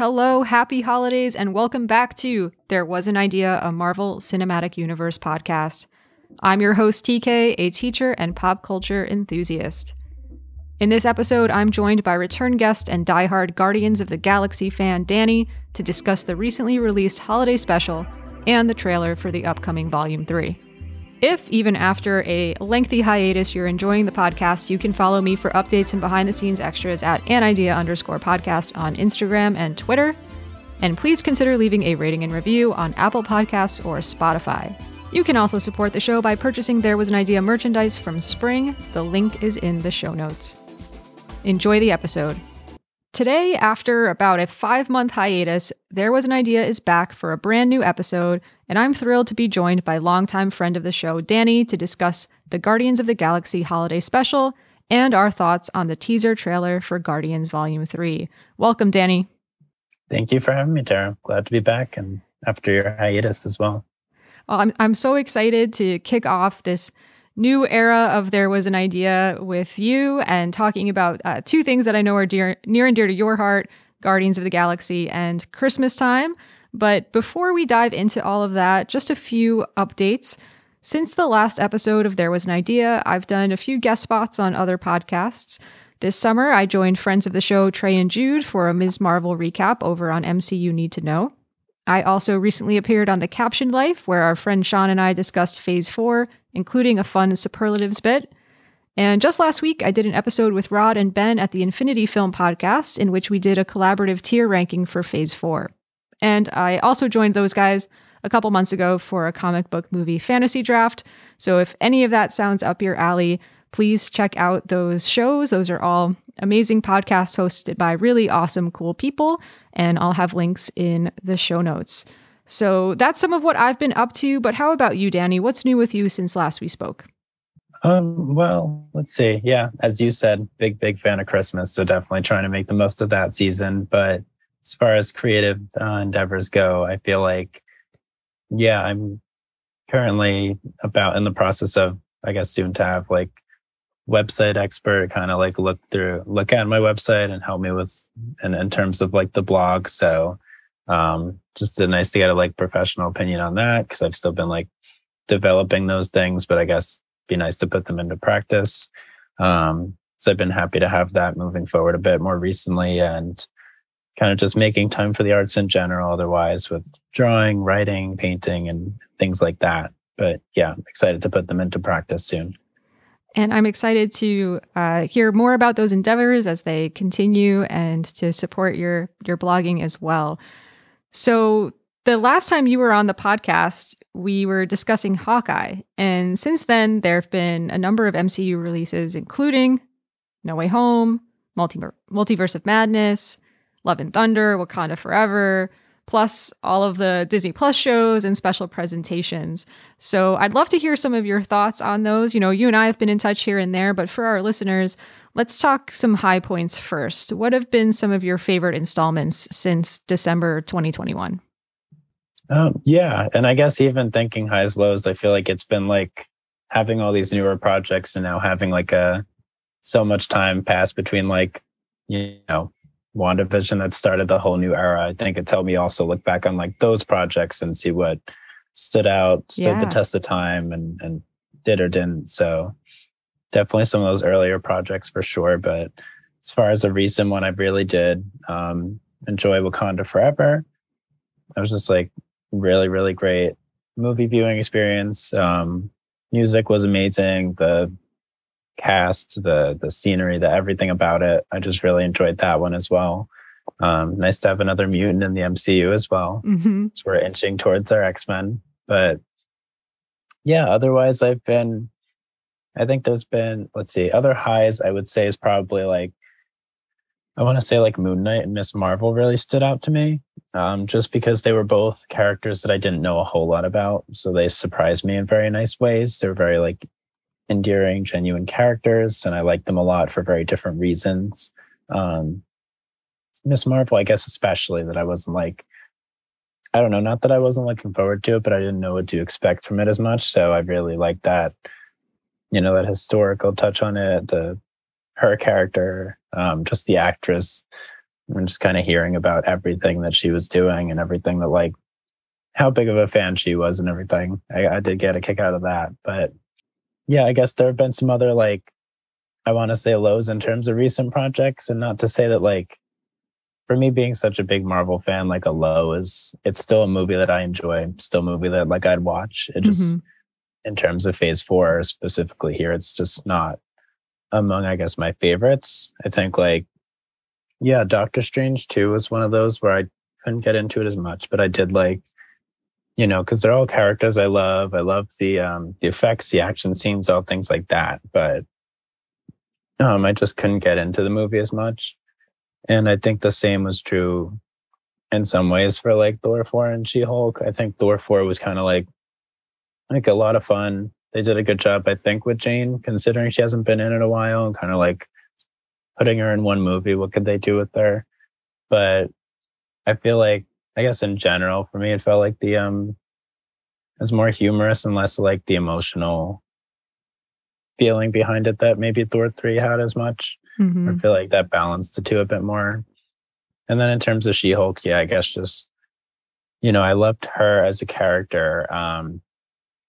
Hello, happy holidays, and welcome back to There Was an Idea, a Marvel Cinematic Universe podcast. I'm your host, TK, a teacher and pop culture enthusiast. In this episode, I'm joined by return guest and diehard Guardians of the Galaxy fan Danny to discuss the recently released holiday special and the trailer for the upcoming Volume 3. If, even after a lengthy hiatus, you're enjoying the podcast, you can follow me for updates and behind the scenes extras at an idea underscore podcast on Instagram and Twitter. And please consider leaving a rating and review on Apple Podcasts or Spotify. You can also support the show by purchasing There Was an Idea merchandise from Spring. The link is in the show notes. Enjoy the episode. Today, after about a five month hiatus, There Was an Idea is back for a brand new episode, and I'm thrilled to be joined by longtime friend of the show, Danny, to discuss the Guardians of the Galaxy holiday special and our thoughts on the teaser trailer for Guardians Volume 3. Welcome, Danny. Thank you for having me, Tara. Glad to be back and after your hiatus as well. well I'm, I'm so excited to kick off this new era of There Was an Idea with you and talking about uh, two things that I know are dear, near and dear to your heart Guardians of the Galaxy and Christmas time. But before we dive into all of that, just a few updates. Since the last episode of There Was an Idea, I've done a few guest spots on other podcasts. This summer, I joined friends of the show Trey and Jude for a Ms. Marvel recap over on MCU Need to Know. I also recently appeared on The Captioned Life, where our friend Sean and I discussed Phase 4 including a fun superlatives bit. And just last week, I did an episode with Rod and Ben at the Infinity Film podcast, in which we did a collaborative tier ranking for Phase 4. And I also joined those guys a couple months ago for a comic book movie fantasy draft. So if any of that sounds up your alley, please check out those shows. Those are all amazing podcasts hosted by really awesome, cool people. And I'll have links in the show notes. So that's some of what I've been up to. But how about you, Danny? What's new with you since last we spoke? Um, well, let's see. Yeah, as you said, big, big fan of Christmas. So definitely trying to make the most of that season. But as far as creative uh, endeavors go, I feel like, yeah, I'm currently about in the process of, I guess, soon to have like website expert kind of like look through, look at my website and help me with, and in terms of like the blog. So um, just a nice to get a like professional opinion on that because I've still been like developing those things, but I guess be nice to put them into practice. Um, so I've been happy to have that moving forward a bit more recently and kind of just making time for the arts in general, otherwise with drawing, writing, painting, and things like that. But yeah, excited to put them into practice soon. And I'm excited to uh, hear more about those endeavors as they continue and to support your your blogging as well. So, the last time you were on the podcast, we were discussing Hawkeye. And since then, there have been a number of MCU releases, including No Way Home, Multiverse of Madness, Love and Thunder, Wakanda Forever, plus all of the Disney Plus shows and special presentations. So I'd love to hear some of your thoughts on those. You know, you and I have been in touch here and there, but for our listeners, let's talk some high points first. What have been some of your favorite installments since December 2021? Um, yeah. And I guess even thinking highs, lows, I feel like it's been like having all these newer projects and now having like a so much time pass between like, you know, WandaVision that started the whole new era. I think it's helped me also look back on like those projects and see what stood out, stood yeah. the test of time and and did or didn't. So definitely some of those earlier projects for sure. But as far as a recent one I really did um enjoy Wakanda Forever. I was just like really, really great movie viewing experience. Um music was amazing. The cast, the the scenery, the everything about it. I just really enjoyed that one as well. Um, nice to have another mutant in the MCU as well. Mm-hmm. So we're inching towards our X Men, but yeah. Otherwise, I've been. I think there's been let's see other highs. I would say is probably like I want to say like Moon Knight and Miss Marvel really stood out to me, um, just because they were both characters that I didn't know a whole lot about. So they surprised me in very nice ways. They're very like endearing, genuine characters, and I like them a lot for very different reasons. Um, Miss Marvel, I guess, especially that I wasn't like, I don't know, not that I wasn't looking forward to it, but I didn't know what to expect from it as much. So I really like that, you know, that historical touch on it, the her character, um, just the actress and just kind of hearing about everything that she was doing and everything that like how big of a fan she was and everything. I, I did get a kick out of that. But yeah, I guess there have been some other like I want to say lows in terms of recent projects, and not to say that like for me being such a big Marvel fan, like a low is it's still a movie that I enjoy, still a movie that like I'd watch. It just mm-hmm. in terms of Phase Four specifically here, it's just not among I guess my favorites. I think like yeah, Doctor Strange too was one of those where I couldn't get into it as much, but I did like you know, because they're all characters I love. I love the um the effects, the action scenes, all things like that. But um I just couldn't get into the movie as much. And I think the same was true in some ways for like Thor 4 and She-Hulk. I think Thor 4 was kind of like like a lot of fun. They did a good job, I think, with Jane, considering she hasn't been in it a while and kind of like putting her in one movie. What could they do with her? But I feel like I guess in general, for me, it felt like the um it was more humorous and less like the emotional feeling behind it that maybe Thor 3 had as much. Mm-hmm. I feel like that balanced the two a bit more. And then in terms of She Hulk, yeah, I guess just, you know, I loved her as a character. Um,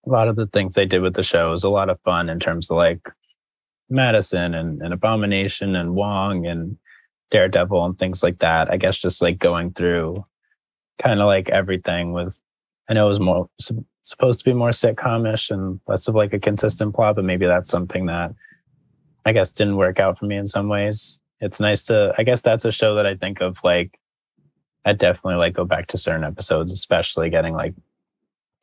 a lot of the things they did with the show was a lot of fun in terms of like Madison and, and Abomination and Wong and Daredevil and things like that. I guess just like going through kind of like everything with I know it was more supposed to be more sitcomish and less of like a consistent plot, but maybe that's something that I guess didn't work out for me in some ways. It's nice to I guess that's a show that I think of like I definitely like go back to certain episodes, especially getting like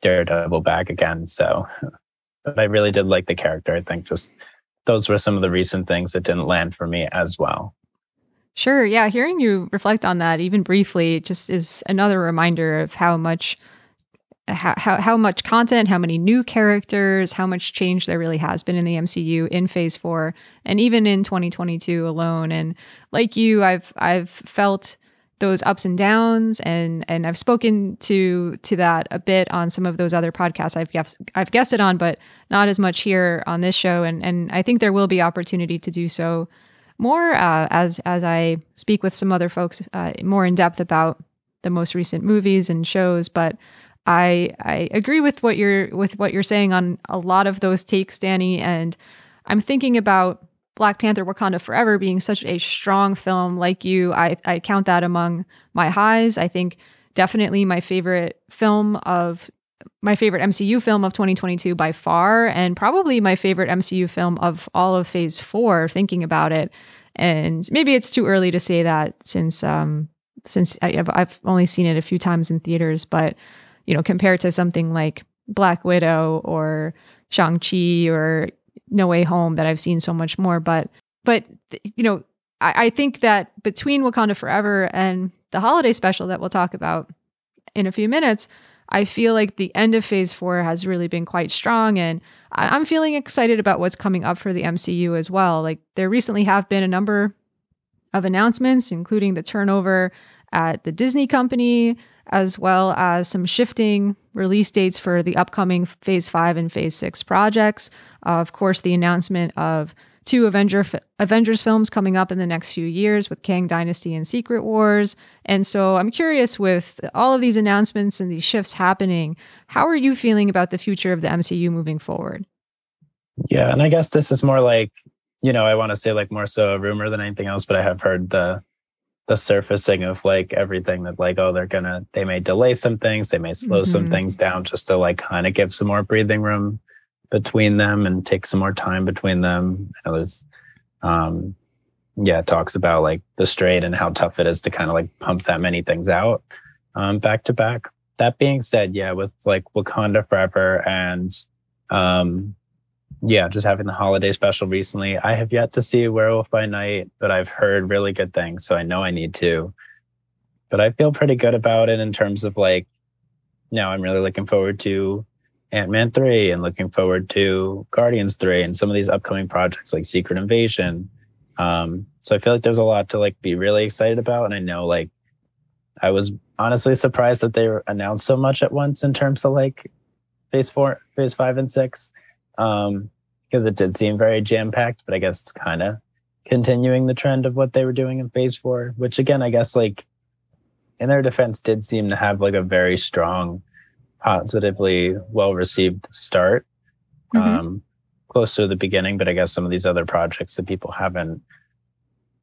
Daredevil back again. So but I really did like the character. I think just those were some of the recent things that didn't land for me as well. Sure. Yeah. Hearing you reflect on that, even briefly, just is another reminder of how much. How, how, how much content, how many new characters, how much change there really has been in the MCU in Phase Four, and even in 2022 alone. And like you, I've I've felt those ups and downs, and and I've spoken to to that a bit on some of those other podcasts I've guessed, I've guessed it on, but not as much here on this show. And and I think there will be opportunity to do so more uh, as as I speak with some other folks uh, more in depth about the most recent movies and shows. But I I agree with what you're with what you're saying on a lot of those takes, Danny. And I'm thinking about Black Panther: Wakanda Forever being such a strong film. Like you, I I count that among my highs. I think definitely my favorite film of my favorite MCU film of 2022 by far, and probably my favorite MCU film of all of Phase Four. Thinking about it, and maybe it's too early to say that since um, since I, have I've only seen it a few times in theaters, but you know, compared to something like Black Widow or Shang Chi or No Way Home that I've seen so much more, but but you know, I, I think that between Wakanda Forever and the holiday special that we'll talk about in a few minutes, I feel like the end of phase four has really been quite strong. And I- am feeling excited about what's coming up for the MCU as well. Like there recently have been a number of announcements, including the turnover at the Disney company, as well as some shifting release dates for the upcoming phase five and phase six projects. Uh, of course, the announcement of two Avenger Avengers films coming up in the next few years with Kang Dynasty and Secret Wars. And so I'm curious with all of these announcements and these shifts happening, how are you feeling about the future of the MCU moving forward? Yeah, and I guess this is more like, you know, I want to say like more so a rumor than anything else, but I have heard the the surfacing of like everything that like oh they're gonna they may delay some things they may slow mm-hmm. some things down just to like kind of give some more breathing room between them and take some more time between them. You know, there's, um, yeah, talks about like the straight and how tough it is to kind of like pump that many things out um, back to back. That being said, yeah, with like Wakanda Forever and um, yeah, just having the holiday special recently, I have yet to see Werewolf by Night, but I've heard really good things, so I know I need to. But I feel pretty good about it in terms of like, now I'm really looking forward to Ant Man 3 and looking forward to Guardians 3 and some of these upcoming projects like Secret Invasion. Um, so I feel like there's a lot to like be really excited about. And I know like I was honestly surprised that they announced so much at once in terms of like phase four, phase five, and six. Um, because it did seem very jam packed, but I guess it's kind of continuing the trend of what they were doing in phase four, which again, I guess like in their defense did seem to have like a very strong, positively well received start. Mm-hmm. Um, close to the beginning, but I guess some of these other projects that people haven't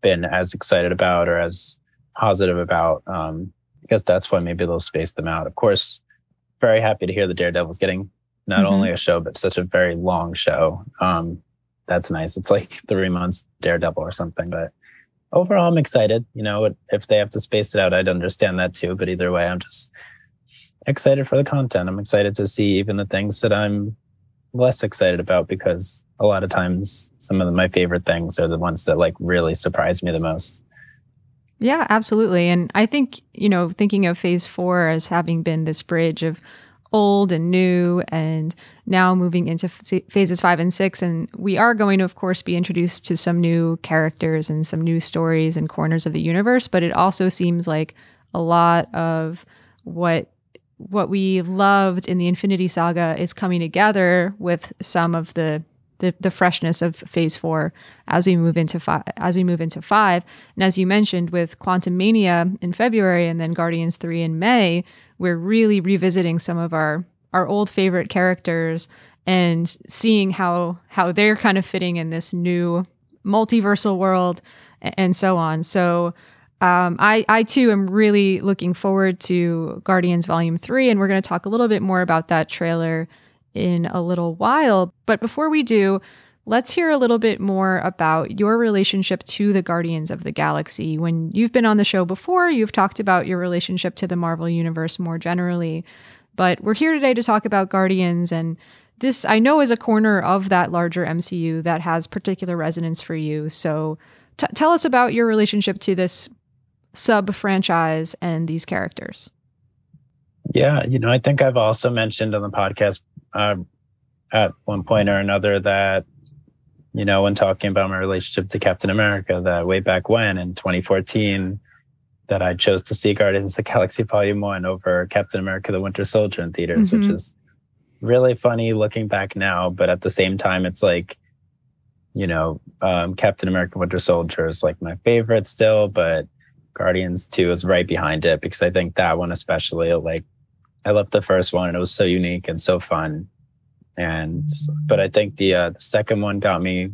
been as excited about or as positive about. Um, I guess that's why maybe they'll space them out. Of course, very happy to hear the Daredevil's getting not mm-hmm. only a show, but such a very long show. Um, that's nice. It's like three months Daredevil or something, but overall, I'm excited. You know, if they have to space it out, I'd understand that too. But either way, I'm just excited for the content. I'm excited to see even the things that I'm less excited about because a lot of times some of my favorite things are the ones that like really surprise me the most. Yeah, absolutely. And I think, you know, thinking of phase four as having been this bridge of old and new, and now moving into phases five and six. And we are going to, of course, be introduced to some new characters and some new stories and corners of the universe. But it also seems like a lot of what what we loved in the Infinity Saga is coming together with some of the the, the freshness of phase four as we move into five as we move into five. And as you mentioned with Quantumania in february and then guardians 3 in may we're really revisiting some of our our old favorite characters and seeing how how they're kind of fitting in this new multiversal world and so on. So um, I, I too am really looking forward to Guardians Volume 3, and we're going to talk a little bit more about that trailer in a little while. But before we do, let's hear a little bit more about your relationship to the Guardians of the Galaxy. When you've been on the show before, you've talked about your relationship to the Marvel Universe more generally. But we're here today to talk about Guardians and this I know is a corner of that larger MCU that has particular resonance for you. So t- tell us about your relationship to this sub franchise and these characters. Yeah, you know, I think I've also mentioned on the podcast uh, at one point or another that, you know, when talking about my relationship to Captain America, that way back when in 2014, that I chose to see Guardians of the Galaxy Volume 1 over Captain America the Winter Soldier in theaters, mm-hmm. which is really funny looking back now. But at the same time, it's like, you know, um, Captain America Winter Soldier is like my favorite still, but Guardians 2 is right behind it because I think that one especially like I loved the first one and it was so unique and so fun. And but I think the uh, the second one got me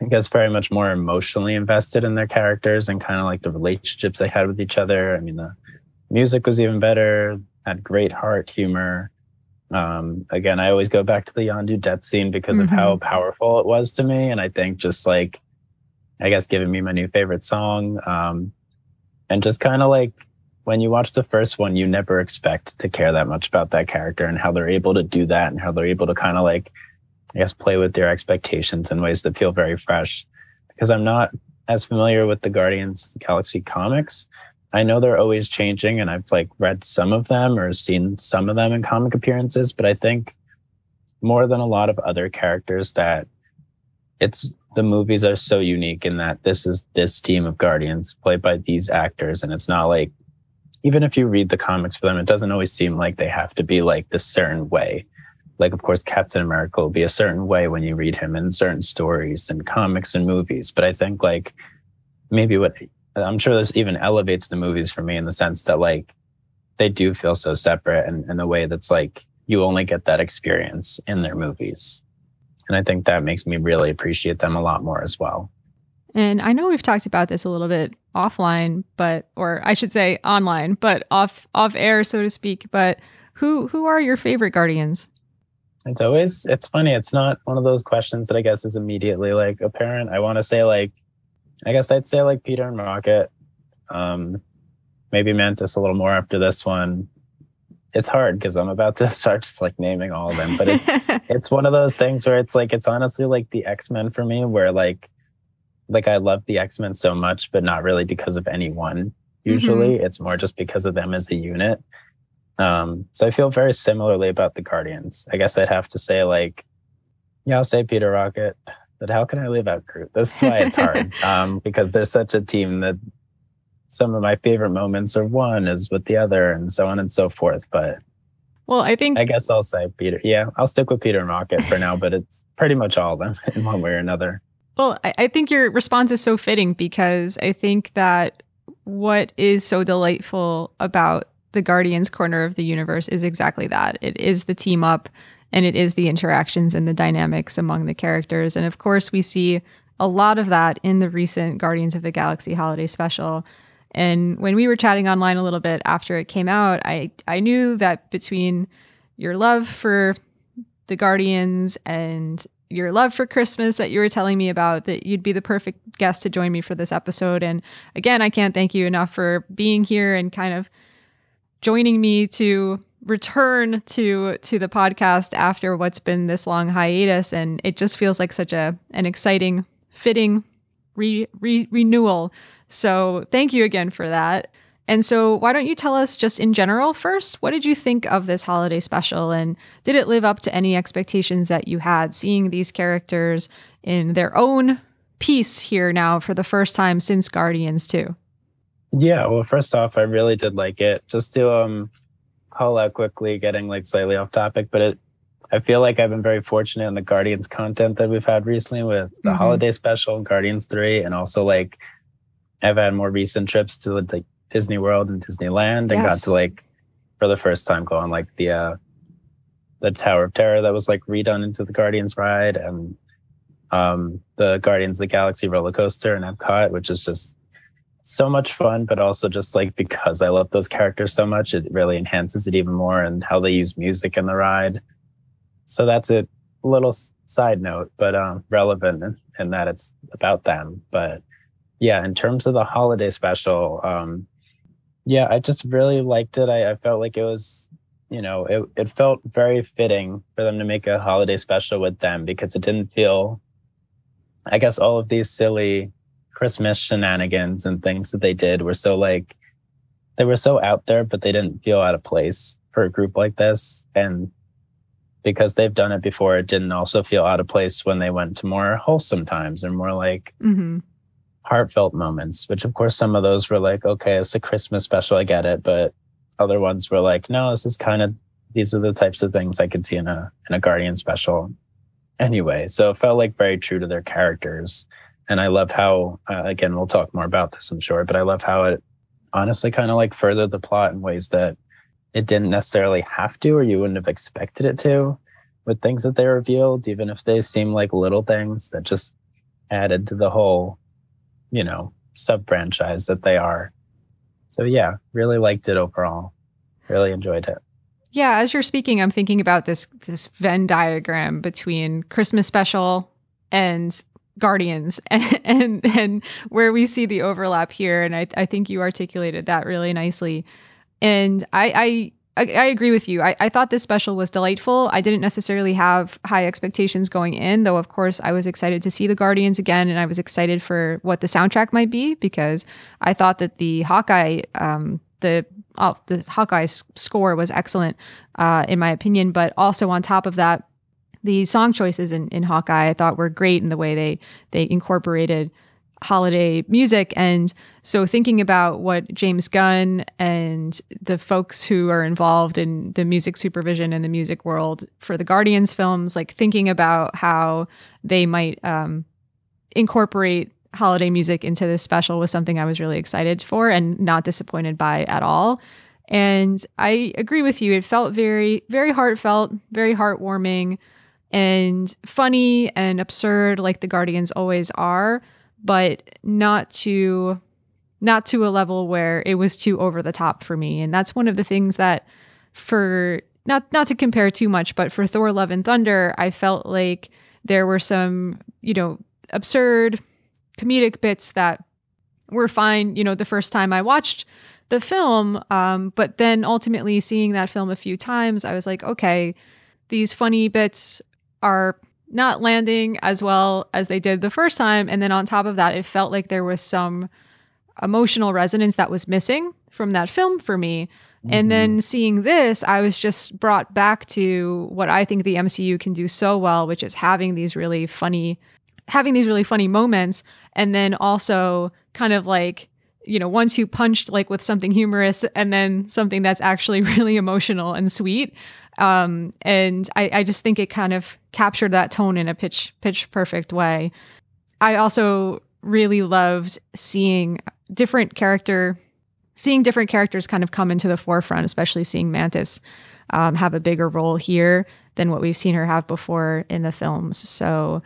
I guess very much more emotionally invested in their characters and kind of like the relationships they had with each other. I mean the music was even better, had great heart humor. Um, again, I always go back to the Yondu death scene because mm-hmm. of how mm-hmm. powerful it was to me. And I think just like I guess giving me my new favorite song. Um, and just kind of like when you watch the first one, you never expect to care that much about that character and how they're able to do that and how they're able to kind of like, I guess, play with their expectations in ways that feel very fresh. Because I'm not as familiar with the Guardians the Galaxy comics. I know they're always changing and I've like read some of them or seen some of them in comic appearances, but I think more than a lot of other characters that it's the movies are so unique in that this is this team of guardians played by these actors and it's not like even if you read the comics for them it doesn't always seem like they have to be like this certain way. Like of course captain america will be a certain way when you read him in certain stories and comics and movies but i think like maybe what i'm sure this even elevates the movies for me in the sense that like they do feel so separate and in a way that's like you only get that experience in their movies and I think that makes me really appreciate them a lot more as well. And I know we've talked about this a little bit offline, but or I should say online, but off off air, so to speak. But who who are your favorite guardians? It's always it's funny. It's not one of those questions that I guess is immediately like apparent. I want to say like I guess I'd say like Peter and Rocket. Um maybe Mantis a little more after this one it's hard because I'm about to start just like naming all of them, but it's it's one of those things where it's like it's honestly like the X-Men for me, where like like I love the X-Men so much, but not really because of anyone. Usually mm-hmm. it's more just because of them as a unit. Um, so I feel very similarly about the Guardians. I guess I'd have to say like, yeah, I'll say Peter Rocket, but how can I leave out Groot? This is why it's hard. um, because there's such a team that some of my favorite moments are one is with the other and so on and so forth. But well, I think I guess I'll say Peter. Yeah, I'll stick with Peter and Rocket for now, but it's pretty much all of them in one way or another. Well, I, I think your response is so fitting because I think that what is so delightful about the Guardians corner of the universe is exactly that. It is the team up and it is the interactions and the dynamics among the characters. And of course, we see a lot of that in the recent Guardians of the Galaxy holiday special. And when we were chatting online a little bit after it came out, I, I knew that between your love for the Guardians and your love for Christmas that you were telling me about, that you'd be the perfect guest to join me for this episode. And again, I can't thank you enough for being here and kind of joining me to return to to the podcast after what's been this long hiatus and it just feels like such a an exciting fitting re, re, renewal so thank you again for that and so why don't you tell us just in general first what did you think of this holiday special and did it live up to any expectations that you had seeing these characters in their own piece here now for the first time since guardians 2 yeah, well, first off, I really did like it. Just to um call out quickly, getting like slightly off topic, but it I feel like I've been very fortunate in the Guardians content that we've had recently with the mm-hmm. holiday special, Guardians 3, and also like I've had more recent trips to like Disney World and Disneyland and yes. got to like for the first time go on like the uh the Tower of Terror that was like redone into the Guardians ride and um the Guardians of the Galaxy roller coaster in Epcot, which is just so much fun, but also just like because I love those characters so much, it really enhances it even more and how they use music in the ride. So that's a little side note, but um, relevant in, in that it's about them. But yeah, in terms of the holiday special, um, yeah, I just really liked it. I, I felt like it was, you know, it, it felt very fitting for them to make a holiday special with them because it didn't feel, I guess, all of these silly Christmas shenanigans and things that they did were so like they were so out there, but they didn't feel out of place for a group like this. And because they've done it before, it didn't also feel out of place when they went to more wholesome times and more like mm-hmm. Heartfelt moments, which of course some of those were like, okay, it's a Christmas special, I get it. But other ones were like, no, this is kind of these are the types of things I could see in a in a Guardian special anyway. So it felt like very true to their characters and I love how uh, again we'll talk more about this I'm sure, but I love how it honestly kind of like furthered the plot in ways that it didn't necessarily have to or you wouldn't have expected it to with things that they revealed even if they seem like little things that just added to the whole you know sub franchise that they are. So yeah really liked it overall. Really enjoyed it. Yeah as you're speaking i'm thinking about this this venn diagram between christmas special and guardians and, and and where we see the overlap here and I, I think you articulated that really nicely. And I I, I agree with you. I, I thought this special was delightful. I didn't necessarily have high expectations going in, though, of course, I was excited to see the Guardians again, and I was excited for what the soundtrack might be because I thought that the Hawkeye, um, the oh, the Hawkeye score was excellent, uh, in my opinion. But also on top of that, the song choices in, in Hawkeye I thought were great in the way they they incorporated holiday music. And so thinking about what James Gunn and the folks who are involved in the music supervision in the music world for the Guardians films, like thinking about how they might um, incorporate holiday music into this special was something I was really excited for and not disappointed by at all. And I agree with you. It felt very, very heartfelt, very heartwarming and funny and absurd like the Guardians always are, but not to not to a level where it was too over the top for me. And that's one of the things that for not not to compare too much, but for Thor Love and Thunder, I felt like there were some, you know, absurd comedic bits that were fine, you know, the first time I watched the film. Um, but then ultimately seeing that film a few times, I was like, okay, these funny bits are not landing as well as they did the first time. And then on top of that, it felt like there was some emotional resonance that was missing from that film for me. Mm-hmm. And then seeing this, I was just brought back to what I think the MCU can do so well, which is having these really funny having these really funny moments and then also kind of like you know, once you punched like with something humorous and then something that's actually really emotional and sweet. Um, and I, I just think it kind of captured that tone in a pitch pitch perfect way. I also really loved seeing different character seeing different characters kind of come into the forefront, especially seeing Mantis um, have a bigger role here than what we've seen her have before in the films. So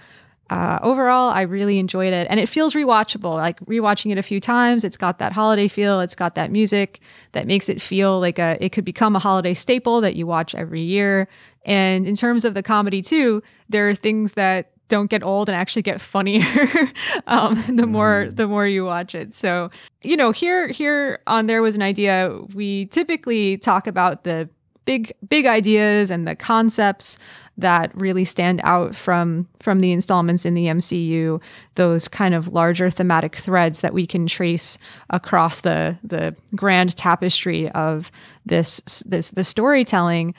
uh, overall, I really enjoyed it, and it feels rewatchable. Like rewatching it a few times, it's got that holiday feel. It's got that music that makes it feel like a. It could become a holiday staple that you watch every year. And in terms of the comedy too, there are things that don't get old and actually get funnier um, the more mm. the more you watch it. So you know, here here on there was an idea. We typically talk about the big big ideas and the concepts that really stand out from from the installments in the MCU those kind of larger thematic threads that we can trace across the the grand tapestry of this this the storytelling.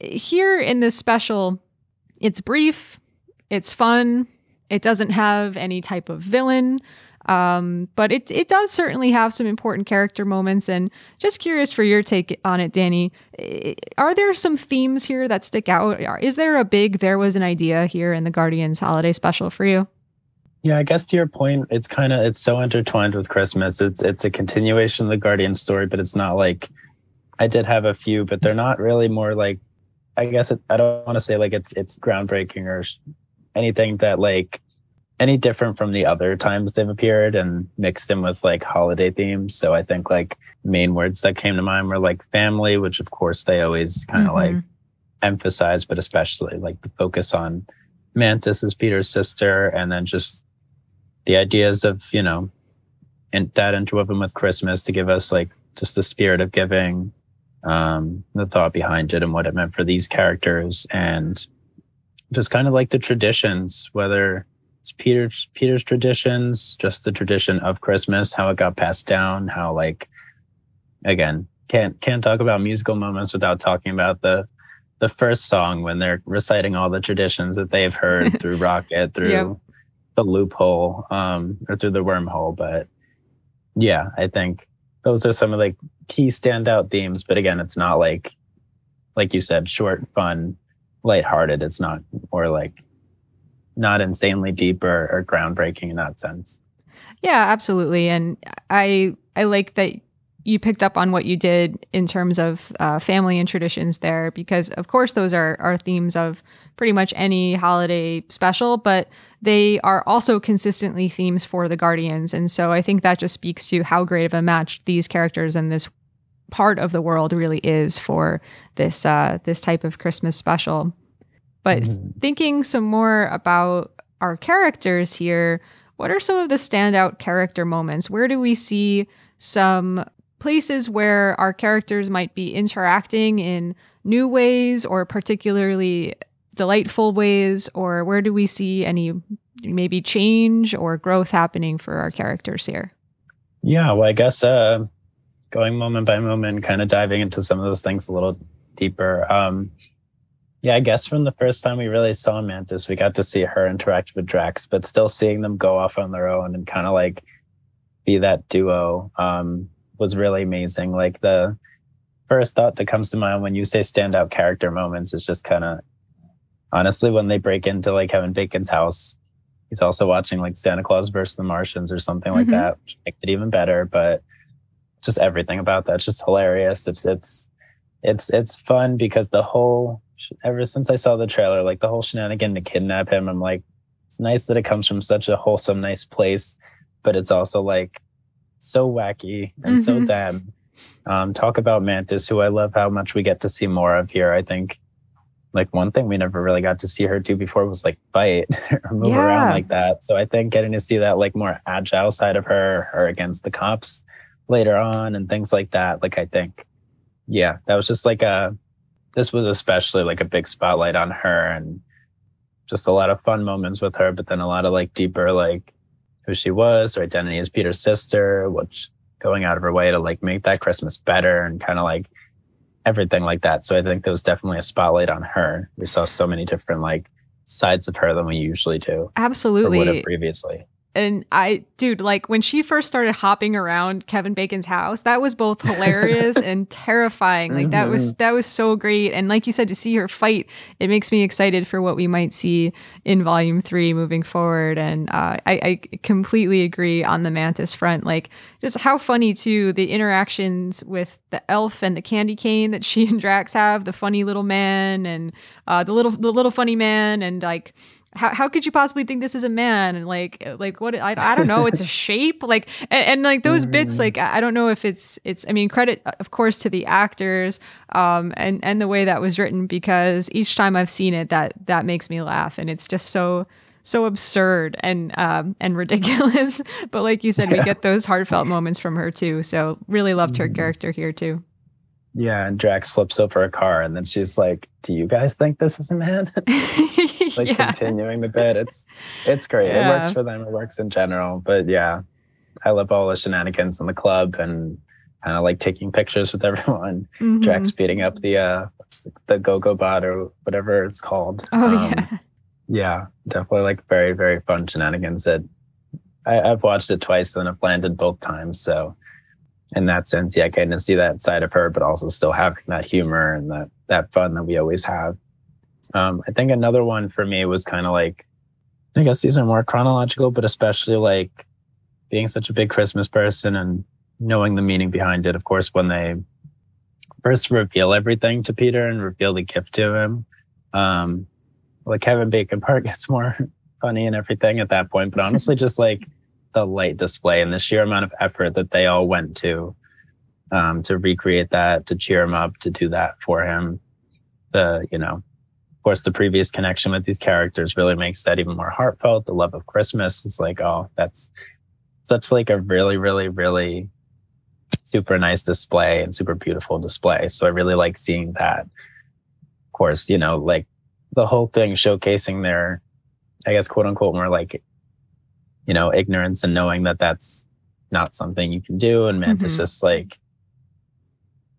Here in this special it's brief it's fun it doesn't have any type of villain um, but it it does certainly have some important character moments. And just curious for your take on it, Danny. Are there some themes here that stick out? Is there a big there was an idea here in the Guardians holiday special for you? Yeah, I guess to your point, it's kind of it's so intertwined with Christmas. It's it's a continuation of the Guardian story, but it's not like I did have a few, but they're not really more like I guess it, I don't want to say like it's it's groundbreaking or anything that like any different from the other times they've appeared and mixed in with like holiday themes. So I think like main words that came to mind were like family, which of course they always kind of mm-hmm. like emphasize, but especially like the focus on Mantis as Peter's sister and then just the ideas of, you know, and that interwoven with Christmas to give us like just the spirit of giving, um, the thought behind it and what it meant for these characters and just kind of like the traditions, whether it's Peter's Peter's traditions, just the tradition of Christmas, how it got passed down, how like again, can't can't talk about musical moments without talking about the the first song when they're reciting all the traditions that they've heard through Rocket, through yep. the loophole, um, or through the wormhole. But yeah, I think those are some of the key standout themes. But again, it's not like like you said, short, fun, lighthearted. It's not or like not insanely deep or, or groundbreaking in that sense. Yeah, absolutely. And I I like that you picked up on what you did in terms of uh, family and traditions there, because of course those are are themes of pretty much any holiday special, but they are also consistently themes for the Guardians, and so I think that just speaks to how great of a match these characters and this part of the world really is for this uh, this type of Christmas special. But mm-hmm. thinking some more about our characters here, what are some of the standout character moments? Where do we see some places where our characters might be interacting in new ways or particularly delightful ways? Or where do we see any maybe change or growth happening for our characters here? Yeah, well, I guess uh, going moment by moment, kind of diving into some of those things a little deeper. Um, yeah, I guess from the first time we really saw Mantis, we got to see her interact with Drax, but still seeing them go off on their own and kind of like be that duo um, was really amazing. Like the first thought that comes to mind when you say standout character moments is just kind of honestly when they break into like Kevin Bacon's house. He's also watching like Santa Claus versus the Martians or something mm-hmm. like that, which makes it even better. But just everything about that's just hilarious. It's it's it's it's fun because the whole ever since I saw the trailer, like the whole shenanigan to kidnap him, I'm like, it's nice that it comes from such a wholesome, nice place, but it's also like so wacky and mm-hmm. so damn. Um, talk about Mantis, who I love how much we get to see more of here. I think like one thing we never really got to see her do before was like fight or move yeah. around like that. So I think getting to see that like more agile side of her or against the cops later on and things like that, like I think, yeah, that was just like a this was especially like a big spotlight on her and just a lot of fun moments with her, but then a lot of like deeper, like who she was, her identity as Peter's sister, which going out of her way to like make that Christmas better and kind of like everything like that. So I think there was definitely a spotlight on her. We saw so many different like sides of her than we usually do. Absolutely. Would have previously. And I, dude, like when she first started hopping around Kevin Bacon's house, that was both hilarious and terrifying. Like that was that was so great. And like you said, to see her fight, it makes me excited for what we might see in Volume Three moving forward. And uh, I, I completely agree on the Mantis front. Like just how funny too the interactions with the elf and the candy cane that she and Drax have, the funny little man and uh, the little the little funny man, and like how, how could you possibly think this is a man? And like like what I, I don't know. It's a shape? Like and, and like those bits like I don't know if it's it's I mean credit of course to the actors um and and the way that was written because each time I've seen it that that makes me laugh. And it's just so so absurd and um and ridiculous. But like you said we get those heartfelt moments from her too. So really loved her mm-hmm. character here too yeah, and Drax flips over a car, and then she's like, "Do you guys think this is a man?" like yeah. continuing the bit. It's it's great. Yeah. It works for them. It works in general. But yeah, I love all the shenanigans in the club and kind of like taking pictures with everyone. Mm-hmm. Drax beating up the uh the go go bot or whatever it's called. Oh um, yeah. Yeah, definitely like very very fun shenanigans that I, I've watched it twice and I've landed both times. So in that sense, yeah, getting to see that side of her, but also still having that humor and that that fun that we always have. Um, I think another one for me was kind of like, I guess these are more chronological, but especially like being such a big Christmas person and knowing the meaning behind it. Of course, when they first reveal everything to Peter and reveal the gift to him, um, like Kevin Bacon part gets more funny and everything at that point. But honestly, just like the light display and the sheer amount of effort that they all went to um, to recreate that, to cheer him up, to do that for him. The, you know, of course, the previous connection with these characters really makes that even more heartfelt. The love of Christmas. It's like, oh, that's such like a really, really, really super nice display and super beautiful display. So I really like seeing that. Of course, you know, like the whole thing showcasing their, I guess, quote unquote, more like you know, ignorance and knowing that that's not something you can do. And Mantis mm-hmm. just like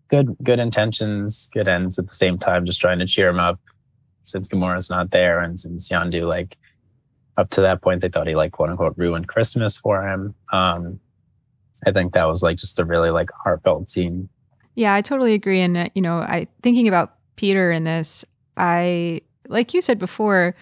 good, good intentions, good ends at the same time, just trying to cheer him up since Gamora's not there. And since Yondu, like up to that point, they thought he like quote unquote ruined Christmas for him. Um, I think that was like just a really like heartfelt scene. Yeah, I totally agree. And, uh, you know, I thinking about Peter in this, I, like you said before,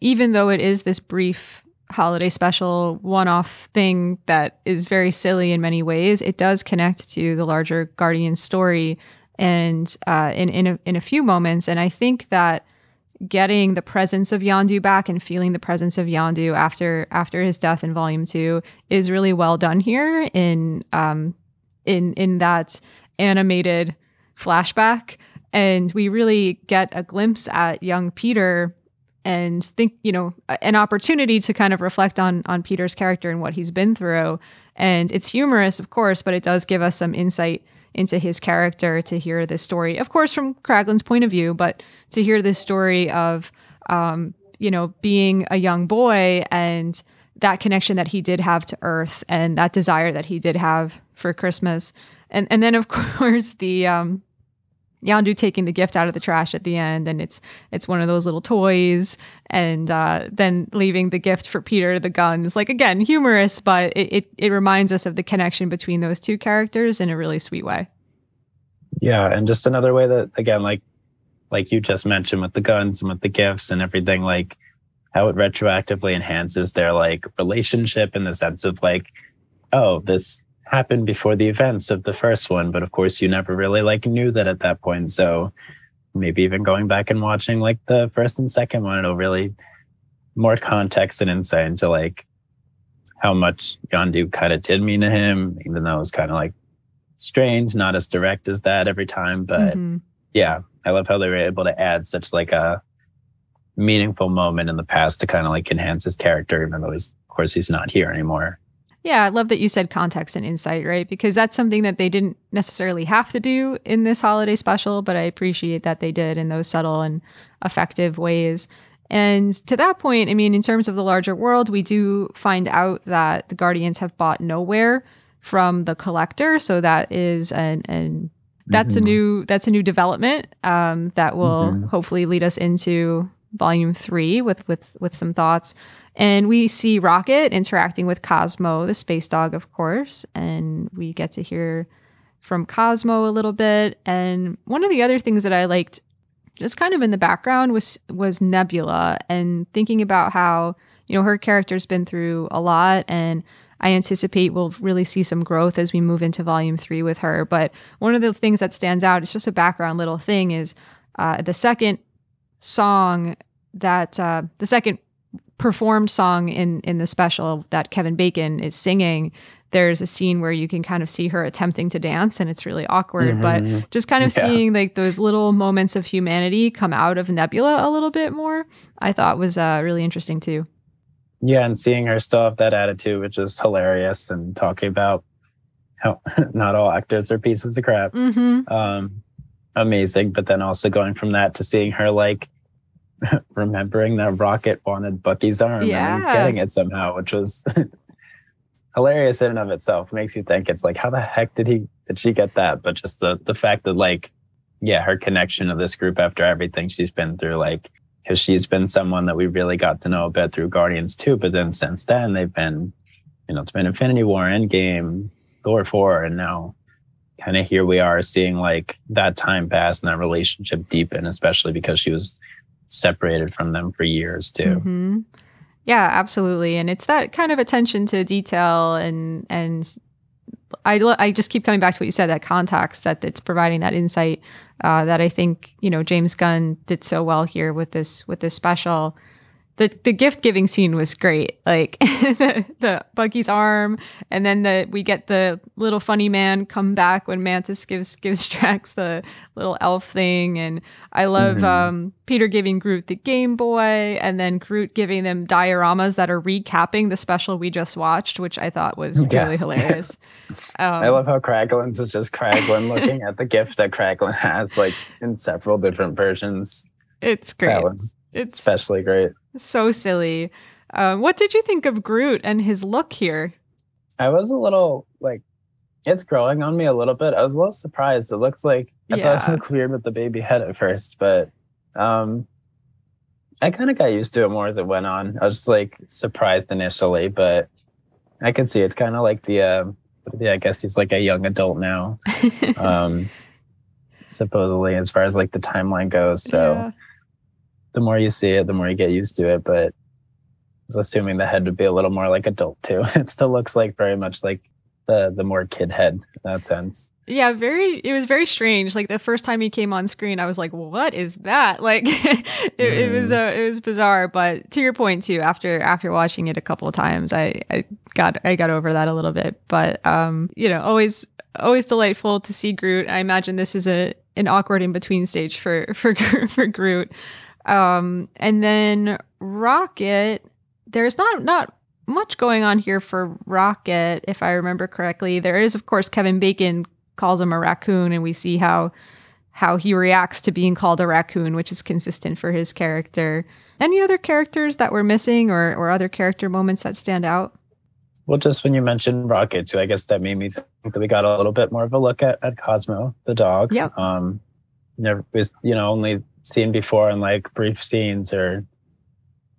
even though it is this brief holiday special one off thing that is very silly in many ways, it does connect to the larger Guardian story and uh, in in a, in a few moments. And I think that getting the presence of Yondu back and feeling the presence of Yondu after after his death in Volume Two is really well done here in um in in that animated flashback. And we really get a glimpse at young Peter and think you know an opportunity to kind of reflect on on Peter's character and what he's been through. And it's humorous of course but it does give us some insight into his character to hear this story of course from Kraglin's point of view but to hear this story of um, you know being a young boy and that connection that he did have to earth and that desire that he did have for Christmas. And and then of course the um Yondu taking the gift out of the trash at the end, and it's it's one of those little toys, and uh, then leaving the gift for Peter the guns. Like again, humorous, but it, it it reminds us of the connection between those two characters in a really sweet way. Yeah, and just another way that again, like like you just mentioned with the guns and with the gifts and everything, like how it retroactively enhances their like relationship in the sense of like, oh, this happened before the events of the first one but of course you never really like knew that at that point. So maybe even going back and watching like the first and second one it'll really more context and insight into like how much Yondu kind of did mean to him even though it was kind of like strange not as direct as that every time. But mm-hmm. yeah i love how they were able to add such like a meaningful moment in the past to kind of like enhance his character even though he's of course he's not here anymore yeah, I love that you said context and insight, right? Because that's something that they didn't necessarily have to do in this holiday special, but I appreciate that they did in those subtle and effective ways. And to that point, I mean, in terms of the larger world, we do find out that the Guardians have bought Knowhere from the Collector, so that is an, an that's mm-hmm. a new that's a new development um, that will mm-hmm. hopefully lead us into volume three with with with some thoughts. And we see Rocket interacting with Cosmo, the space dog, of course, and we get to hear from Cosmo a little bit. And one of the other things that I liked just kind of in the background was was Nebula and thinking about how, you know, her character's been through a lot and I anticipate we'll really see some growth as we move into volume three with her. But one of the things that stands out, it's just a background little thing, is uh, the second song that uh, the second performed song in in the special that Kevin Bacon is singing. There's a scene where you can kind of see her attempting to dance, and it's really awkward. Mhm. But just kind of Yeah. seeing like those little moments of humanity come out of Nebula a little bit more, I thought was uh, really interesting too. Yeah, and seeing her still have that attitude, which is hilarious, and talking about how not all actors are pieces of crap. Mm-hmm. Um, amazing. But then also going from that to seeing her like remembering that Rocket wanted Bucky's arm Yeah. and getting it somehow, which was hilarious in and of itself. Makes you think it's like, how the heck did he did she get that? But just the the fact that like, yeah, her connection to this group after everything she's been through, like because she's been someone that we really got to know a bit through Guardians too. But then since then they've been, you know, it's been Infinity War, Endgame, Thor 4, and now kind of here we are seeing like that time pass and that relationship deepen, especially because she was separated from them for years too. hmm Yeah, absolutely. And it's that kind of attention to detail and and I lo- I just keep coming back to what you said that context that it's providing that insight uh, that I think you know James Gunn did so well here with this with this special. The the gift giving scene was great, like the, the Bucky's arm, and then the we get the little funny man come back when Mantis gives gives Drax the little elf thing, and I love Mhm. um, Peter giving Groot the Game Boy, and then Groot giving them dioramas that are recapping the special we just watched, which I thought was really hilarious. Um, I love how Kraglin's is just Kraglin looking at the gift that Kraglin has, like in several different versions. it's great. That was It's especially great. so silly. Um, what did you think of Groot and his look here? I was a little like it's growing on me a little bit. I was a little surprised. It looks like I thought Yeah. it looked weird with the baby head at first, but um I kind of got used to it more as it went on. I was just like surprised initially, but I can see it's kind of like the uh yeah, I guess he's like a young adult now. Um supposedly as far as like the timeline goes. So Yeah. The more you see it, the more you get used to it. But I was assuming the head would be a little more like adult too. It still looks like very much like the the more kid head in that sense. Yeah, very. It was very strange. Like the first time he came on screen, I was like, "What is that?" Like, it, it was uh, it was bizarre. But to your point too, after after watching it a couple of times, I I got I got over that a little bit. But um, you know, always always delightful to see Groot. I imagine this is a an awkward in between stage for for for Groot. Um, and then Rocket. There's not not much going on here for Rocket, if I remember correctly. There is, of course, Kevin Bacon calls him a raccoon, and we see how how he reacts to being called a raccoon, which is consistent for his character. Any other characters that we're missing, or or other character moments that stand out? Well, just when you mentioned Rocket too, I guess that made me think that we got a little bit more of a look at, at Cosmo, the dog. Yeah. Um never was, you know, only seen before in like brief scenes or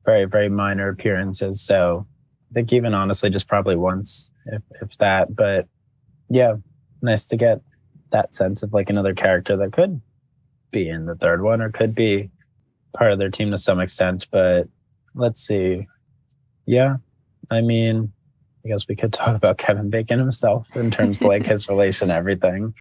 very, very minor appearances. So I think even honestly just probably once, if if that. But yeah, nice to get that sense of like another character that could be in the third one or could be part of their team to some extent. But let's see. Yeah. I mean, I guess we could talk about Kevin Bacon himself in terms of like his relation, everything.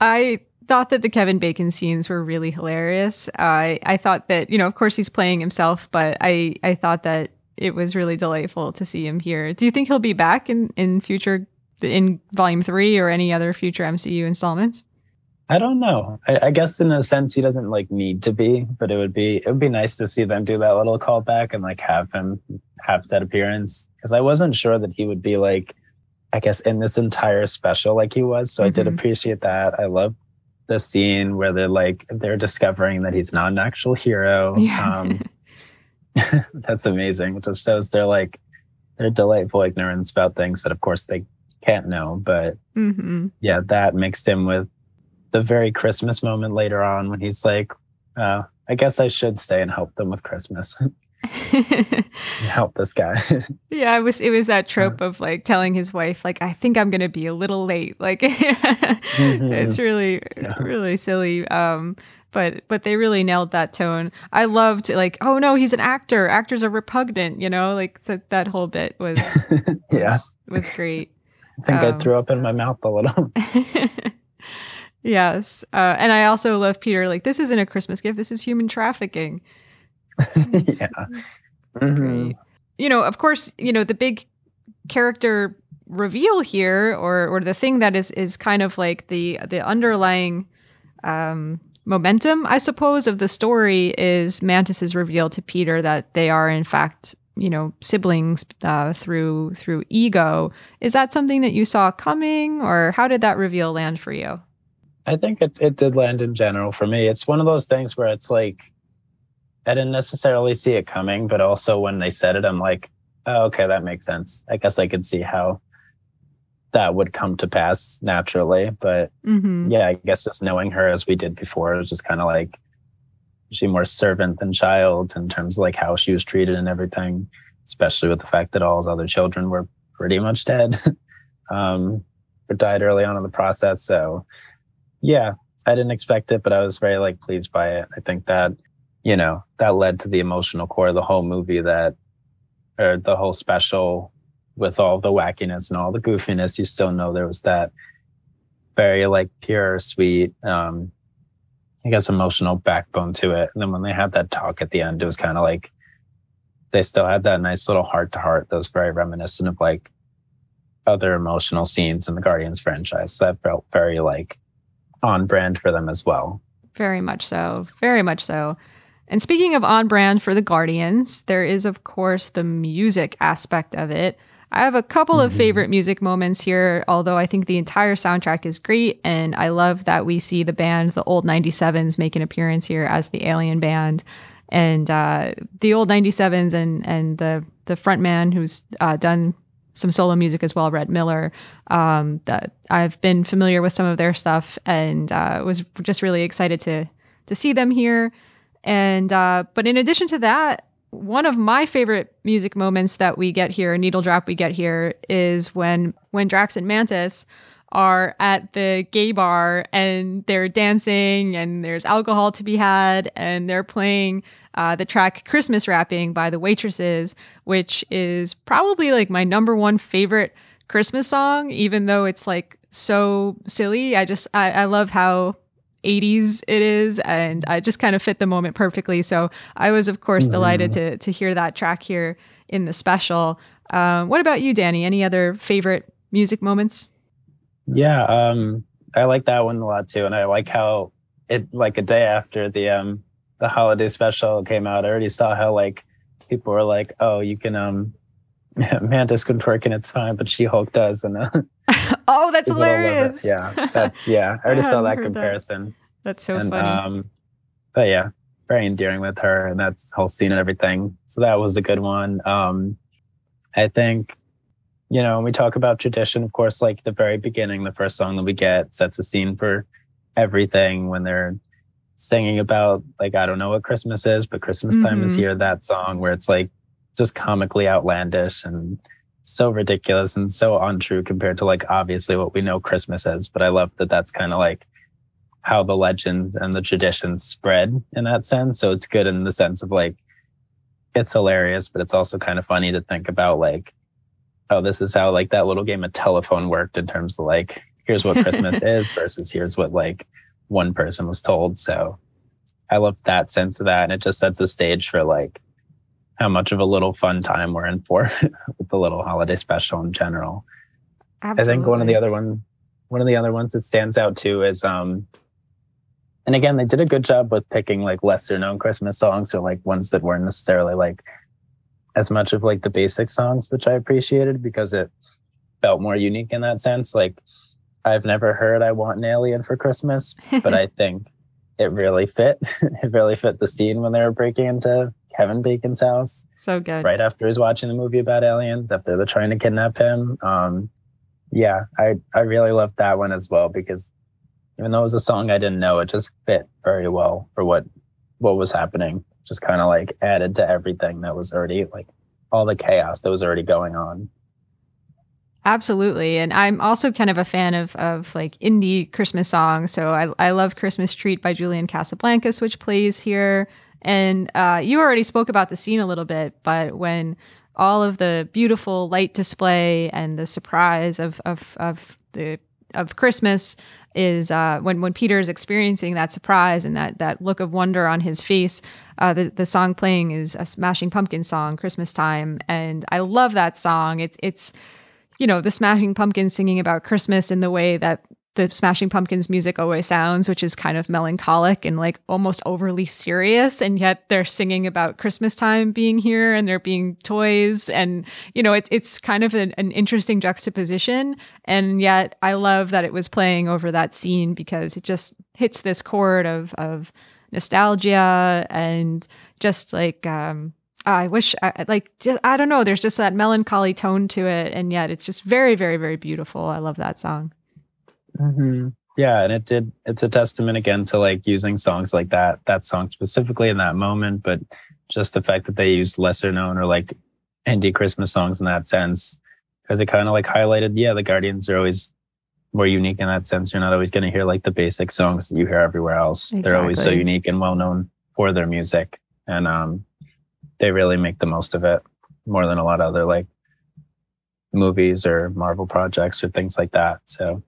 I thought that the Kevin Bacon scenes were really hilarious. I I thought that you know, of course, he's playing himself, but I I thought that it was really delightful to see him here. Do you think he'll be back in in future in Volume Three or any other future MCU installments? I don't know. I, I guess in a sense he doesn't like need to be, but it would be it would be nice to see them do that little callback and like have him have that appearance because I wasn't sure that he would be like I guess in this entire special like he was. So I did Mhm. appreciate that. I love the scene where they're like they're discovering that he's not an actual hero. Yeah. Um, that's amazing. It just shows they're like they're delightful ignorance about things that of course they can't know. But hmm yeah, that mixed in with the very Christmas moment later on when he's like, Uh, I guess I should stay and help them with Christmas. help this guy. yeah, it was it was that trope of like telling his wife like I think I'm going to be a little late. Like mm-hmm. it's really yeah. really silly. Um but but they really nailed that tone. I loved like oh no, he's an actor. Actors are repugnant, you know? Like that that whole bit was yeah. was, was great. I think um, I threw up in my mouth a little. yes. Uh, and I also love Peter like this isn't a Christmas gift, this is human trafficking. Yeah. Mm-hmm. You know, of course, you know, the big character reveal here or or the thing that is is kind of like the the underlying um momentum, I suppose, of the story is Mantis's reveal to Peter that they are in fact, you know, siblings uh, through through ego. Is that something that you saw coming, or how did that reveal land for you? I think it, it did land in general for me. It's one of those things where it's like I didn't necessarily see it coming, but also when they said it, I'm like, oh, okay, that makes sense. I guess I could see how that would come to pass naturally. But mm-hmm. yeah, I guess just knowing her as we did before, it was just kind of like she more servant than child in terms of like how she was treated and everything, especially with the fact that all his other children were pretty much dead um, or died early on in the process. So yeah, I didn't expect it, but I was very like pleased by it. I think that you know, that led to the emotional core of the whole movie that, or the whole special with all the wackiness and all the goofiness, you still know there was that very like pure, sweet, um, I guess emotional backbone to it. And then when they had that talk at the end, it was kind of like they still had that nice little heart to heart that was very reminiscent of like other emotional scenes in the Guardians franchise. That felt very like on brand for them as well. Very much so. Very much so. And speaking of on brand for the Guardians, there is, of course, the music aspect of it. I have a couple mm-hmm. of favorite music moments here, although I think the entire soundtrack is great. And I love that we see the band, the old 97s, make an appearance here as the Alien Band. And uh, the old 97s and, and the, the front man who's uh, done some solo music as well, Rhett Miller. Um, that I've been familiar with some of their stuff and uh, was just really excited to to see them here. And uh, but in addition to that, one of my favorite music moments that we get here, needle drop we get here, is when when Drax and Mantis are at the gay bar and they're dancing and there's alcohol to be had and they're playing uh, the track Christmas Wrapping by the Waitresses, which is probably like my number one favorite Christmas song, even though it's like so silly. I just, I, I love how 80s it is and I just kind of fit the moment perfectly. So i was of course mm-hmm. delighted to to hear that track here in the special. Um, what about you danny? Any other favorite music moments? Yeah um, i like that one a lot too and i like how it like a day after the um the holiday special came out i already saw how like people were like oh you can um mantis can twerk and it's fine but she hulk does and uh, oh, that's hilarious. Yeah, that's yeah. I already I saw that comparison. That. That's so and, funny. Um, but yeah, very endearing with her and that whole scene and everything. So that was a good one. Um, I think, you know, when we talk about tradition, of course, like the very beginning, the first song that we get sets the scene for everything when they're singing about like I don't know what Christmas is, but Christmas time mm-hmm. is here. That song where it's like just comically outlandish and so ridiculous and so untrue compared to like obviously what we know Christmas is. But I love that that's kind of like how the legends and the traditions spread in that sense. So it's good in the sense of like it's hilarious, but it's also kind of funny to think about like, oh, this is how like that little game of telephone worked in terms of like here's what Christmas is versus here's what like one person was told. So I love that sense of that. And it just sets the stage for like how much of a little fun time we're in for with the little holiday special in general. Absolutely. I think one of the other one, one of the other ones that stands out too is, um, and again, they did a good job with picking like lesser known Christmas songs or like ones that weren't necessarily like as much of like the basic songs, which I appreciated because it felt more unique in that sense. Like I've never heard I Want an Alien for Christmas, but I think it really fit. it really fit the scene when they were breaking into Kevin Bacon's house. So good. Right after he's watching the movie about aliens, after they're trying to kidnap him. Um, yeah, I I really loved that one as well because even though it was a song I didn't know, it just fit very well for what what was happening. Just kind of like added to everything that was already like all the chaos that was already going on. Absolutely. And I'm also kind of a fan of of like indie Christmas songs. So I, I love Christmas Treat by Julian Casablancas, which plays here. And uh, you already spoke about the scene a little bit, but when all of the beautiful light display and the surprise of of of the of Christmas is uh, when when Peter is experiencing that surprise and that that look of wonder on his face. Uh, the the song playing is a Smashing Pumpkins song, Christmas time, and I love that song. It's it's you know, the Smashing Pumpkins singing about Christmas in the way that the Smashing Pumpkins music always sounds, which is kind of melancholic and like almost overly serious. And yet they're singing about Christmas time being here and there being toys. And, you know, it's, it's kind of an, an interesting juxtaposition. And yet I love that it was playing over that scene because it just hits this chord of, of nostalgia and just like, um, I wish I like just I don't know. There's just that melancholy tone to it, and yet it's just very, very, very beautiful. I love that song. Mm-hmm. Yeah, and it did. It's a testament again to like using songs like that, that song specifically in that moment, but just the fact that they used lesser known or like indie Christmas songs in that sense, because it kind of like highlighted. Yeah, the Guardians are always more unique in that sense. You're not always going to hear like the basic songs that you hear everywhere else. Exactly. They're always so unique and well known for their music, and um they really make the most of it more than a lot of other like movies or Marvel projects or things like that. So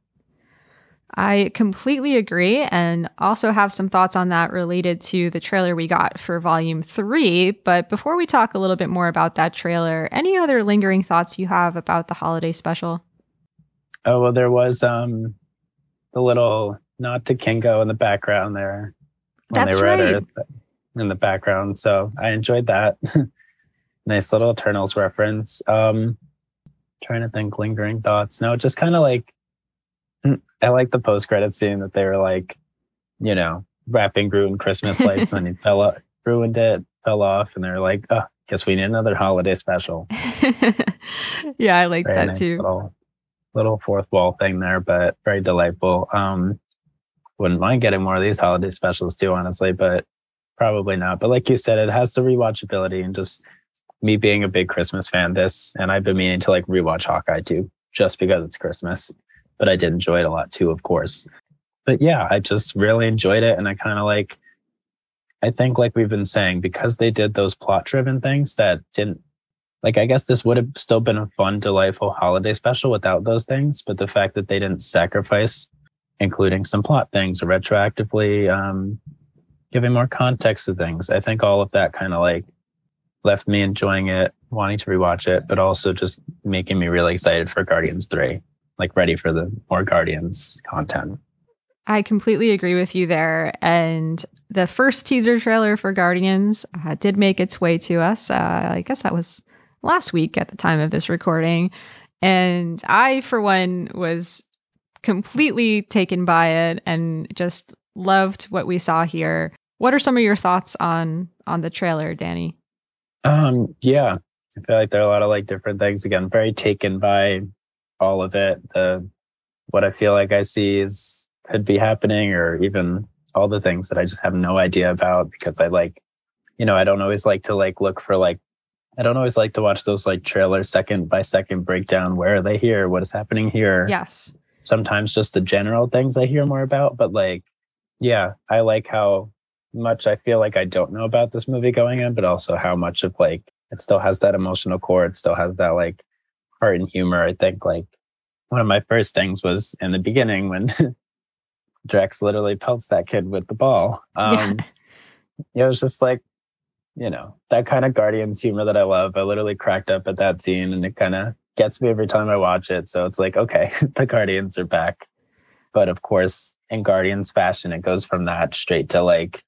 I completely agree and also have some thoughts on that related to the trailer we got for volume three. But before we talk a little bit more about that trailer, any other lingering thoughts you have about the holiday special? Oh, well, there was um the little nod to Kingo in the background there. When That's they were right. At in the background. So I enjoyed that. nice little Eternals reference. Um, trying to think lingering thoughts. No, just kind of like I like the post credit scene that they were like, you know, wrapping Groot in Christmas lights and then he fell off, ruined it, fell off, and they're like, oh, guess we need another holiday special. yeah, I like very that nice too. Little, little fourth wall thing there, but very delightful. Um, wouldn't mind getting more of these holiday specials too, honestly, but Probably not. But like you said, it has the rewatchability and just me being a big Christmas fan, this and I've been meaning to like rewatch Hawkeye too, just because it's Christmas. But I did enjoy it a lot too, of course. But yeah, I just really enjoyed it. And I kind of like I think like we've been saying, because they did those plot driven things that didn't like I guess this would have still been a fun, delightful holiday special without those things. But the fact that they didn't sacrifice including some plot things or retroactively um, giving more context to things. I think all of that kind of like left me enjoying it, wanting to rewatch it, but also just making me really excited for Guardians 3, like ready for the more Guardians content. I completely agree with you there. And the first teaser trailer for Guardians uh, did make its way to us. Uh, I guess that was last week at the time of this recording. And I, for one, was completely taken by it and just loved what we saw here. What are some of your thoughts on on the trailer, Danny? Um, yeah, I feel like there are a lot of like different things. Again, very taken by all of it. The what I feel like I see is could be happening, or even all the things that I just have no idea about because I like, you know, I don't always like to like look for like I don't always like to watch those like trailers second by second breakdown. Where are they here? What is happening here? Yes. Sometimes just the general things I hear more about, but like, yeah, I like how much I feel like I don't know about this movie going in, but also how much of like it still has that emotional core. It still has that like heart and humor. I think like one of my first things was in the beginning when Drax literally pelts that kid with the ball. Um, yeah. It was just like, you know, that kind of Guardians humor that I love. I literally cracked up at that scene and it kind of gets me every time I watch it. So it's like, okay, the Guardians are back. But of course, in Guardians fashion, it goes from that straight to like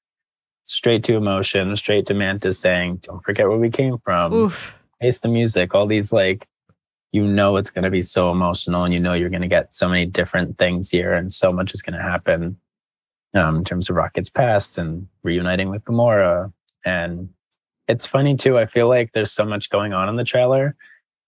straight to emotion, straight to Mantis saying, "Don't forget where we came from." Oof. Taste the music. All these like, you know, it's going to be so emotional, and you know you're going to get so many different things here, and so much is going to happen um, in terms of Rocket's past and reuniting with Gamora. And it's funny too. I feel like there's so much going on in the trailer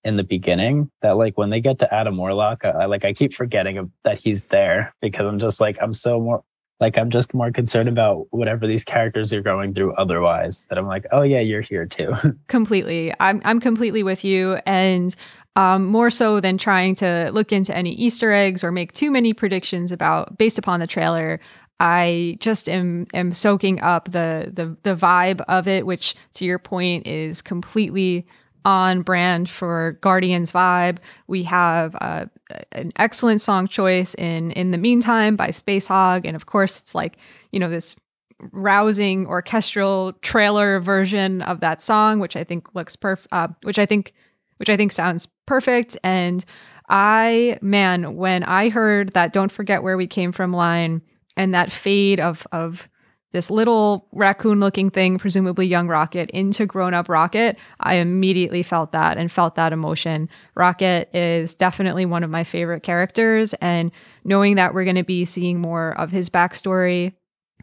in the beginning that like when they get to Adam Warlock, I, I like I keep forgetting that he's there because I'm just like I'm so more like I'm just more concerned about whatever these characters are going through otherwise. That I'm like, oh yeah, you're here too. completely. I'm I'm completely with you. And um, more so than trying to look into any Easter eggs or make too many predictions about based upon the trailer. I just am am soaking up the the the vibe of it, which to your point is completely on brand for Guardians vibe. We have uh, an excellent song choice in in the meantime by Spacehog, and of course it's like you know this rousing orchestral trailer version of that song, which I think looks perfect. Uh, which I think which I think sounds perfect. And I man, when I heard that "Don't forget where we came from" line and that fade of of this little raccoon looking thing, presumably young Rocket, into grown up Rocket, I immediately felt that and felt that emotion. Rocket is definitely one of my favorite characters. And knowing that we're going to be seeing more of his backstory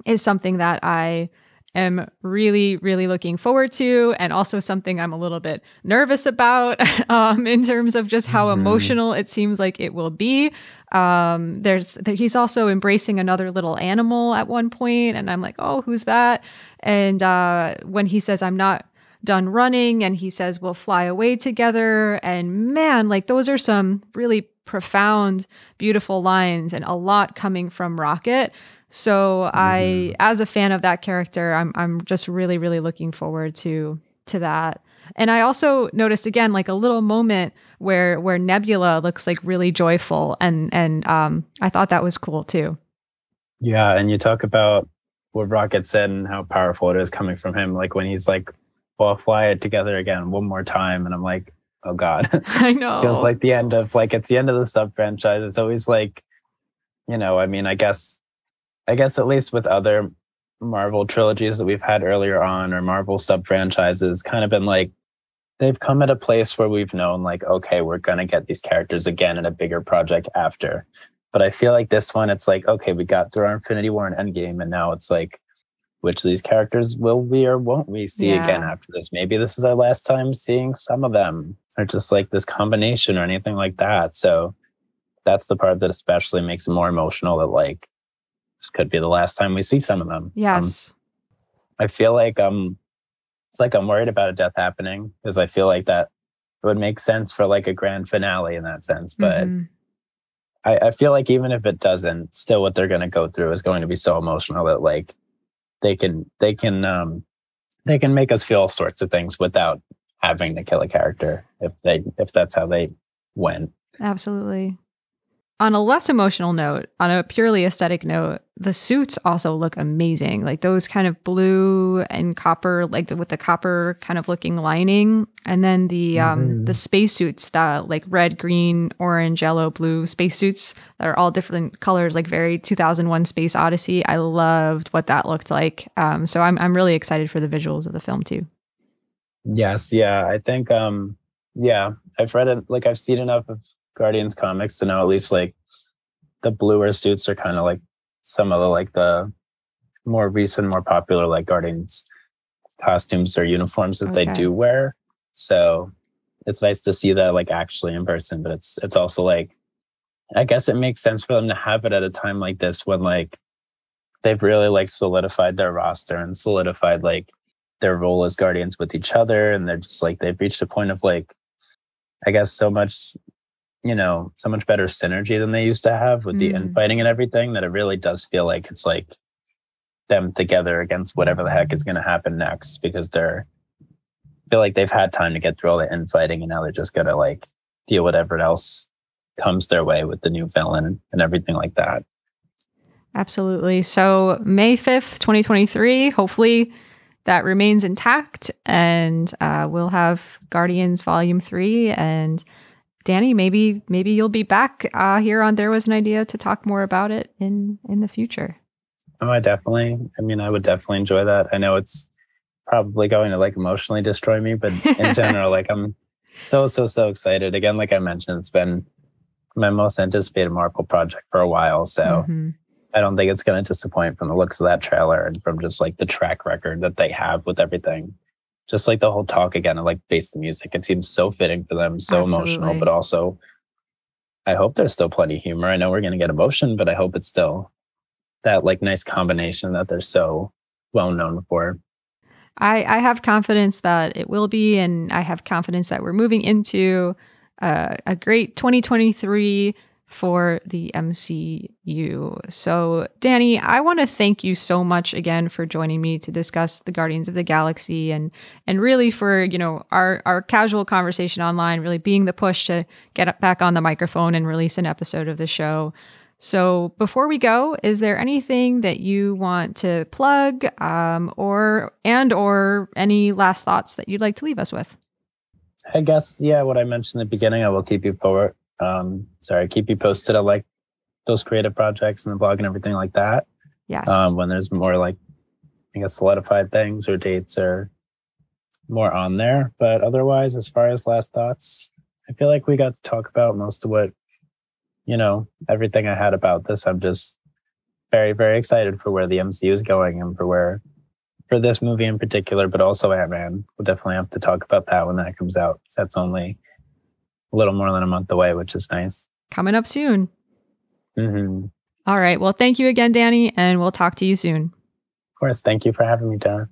is something that I am really, really looking forward to, and also something I'm a little bit nervous about um, in terms of just how mm-hmm. emotional it seems like it will be. Um, there's there, he's also embracing another little animal at one point, and I'm like, oh, who's that? And uh, when he says, "I'm not." done running and he says we'll fly away together and man like those are some really profound beautiful lines and a lot coming from rocket so mm-hmm. I, as a fan of that character, I'm I'm just really really looking forward to to that. And I also noticed again like a little moment where where Nebula looks like really joyful, and and um, I thought that was cool too. Yeah, and you talk about what Rocket said and how powerful it is coming from him. Like when he's like, "Well, fly it together again one more time," and I'm like, "Oh God!" I know. Feels like the end of like it's the end of the sub franchise. It's always like, you know, I mean, I guess I guess at least with other Marvel trilogies that we've had earlier on or Marvel sub franchises, kind of been like they've come at a place where we've known like, okay, we're gonna get these characters again in a bigger project after. But I feel like this one, it's like, okay, we got through our Infinity War and Endgame, and now it's like, which of these characters will we or won't we see yeah. again after this? Maybe this is our last time seeing some of them, or just like this combination or anything like that. So that's the part that especially makes it more emotional that like this could be the last time we see some of them. Um, yes. Um, I feel like um it's like I'm worried about a death happening because I feel like that would make sense for like a grand finale in that sense. But mm-hmm. I, I feel like even if it doesn't, still what they're gonna go through is going to be so emotional that like they can they can um they can make us feel all sorts of things without having to kill a character if they if that's how they went. Absolutely. On a less emotional note, on a purely aesthetic note, the suits also look amazing. Like those kind of blue and copper, like the, with the copper kind of looking lining, and then the um mm-hmm. the spacesuits that like red, green, orange, yellow, blue spacesuits that are all different colors, like very 2001 Space Odyssey. I loved what that looked like. Um, so I'm I'm really excited for the visuals of the film too. Yes, yeah, I think um, yeah, I've read it. Like I've seen enough of Guardians comics to know at least like the bluer suits are kind of like some of the like the more recent, more popular like Guardians costumes or uniforms that okay. they do wear. So it's nice to see that like actually in person, but it's it's also like I guess it makes sense for them to have it at a time like this when like they've really like solidified their roster and solidified like their role as guardians with each other and they're just like they've reached a point of like I guess so much you know, so much better synergy than they used to have with mm. the infighting and everything that it really does feel like it's like them together against whatever the heck is going to happen next because they're feel like they've had time to get through all the infighting and now they're just going to like deal whatever else comes their way with the new villain and everything like that. Absolutely. So May 5th, 2023, hopefully that remains intact and uh, we'll have Guardians Volume 3 and Danny, maybe maybe you'll be back uh, here on There Was an Idea to talk more about it in in the future. Oh, I definitely. I mean, I would definitely enjoy that. I know it's probably going to like emotionally destroy me, but in general, like I'm so so so excited. Again, like I mentioned, it's been my most anticipated Marvel project for a while, so. Mm-hmm. I don't think it's going to disappoint from the looks of that trailer and from just like the track record that they have with everything just like the whole talk again of like bass the music. It seems so fitting for them, so Absolutely. emotional, but also I hope there's still plenty of humor. I know we're gonna get emotion, but I hope it's still that like nice combination that they're so well known for. I, I have confidence that it will be, and I have confidence that we're moving into uh, a great 2023 for the MCU. So, Danny, I want to thank you so much again for joining me to discuss the Guardians of the Galaxy and and really for, you know, our our casual conversation online really being the push to get back on the microphone and release an episode of the show. So, before we go, is there anything that you want to plug um, or and or any last thoughts that you'd like to leave us with? I guess yeah, what I mentioned in the beginning, I will keep you forward um, sorry, keep you posted on like those creative projects and the blog and everything like that. Yes. Um, when there's more like, I guess, solidified things or dates or more on there. But otherwise, as far as last thoughts, I feel like we got to talk about most of what, you know, everything I had about this. I'm just very, very excited for where the MCU is going and for where, for this movie in particular, but also Ant Man. We'll definitely have to talk about that when that comes out. That's only a little more than a month away, which is nice. Coming up soon. Mm-hmm. All right. Well, thank you again, Danny, and we'll talk to you soon. Of course. Thank you for having me, John.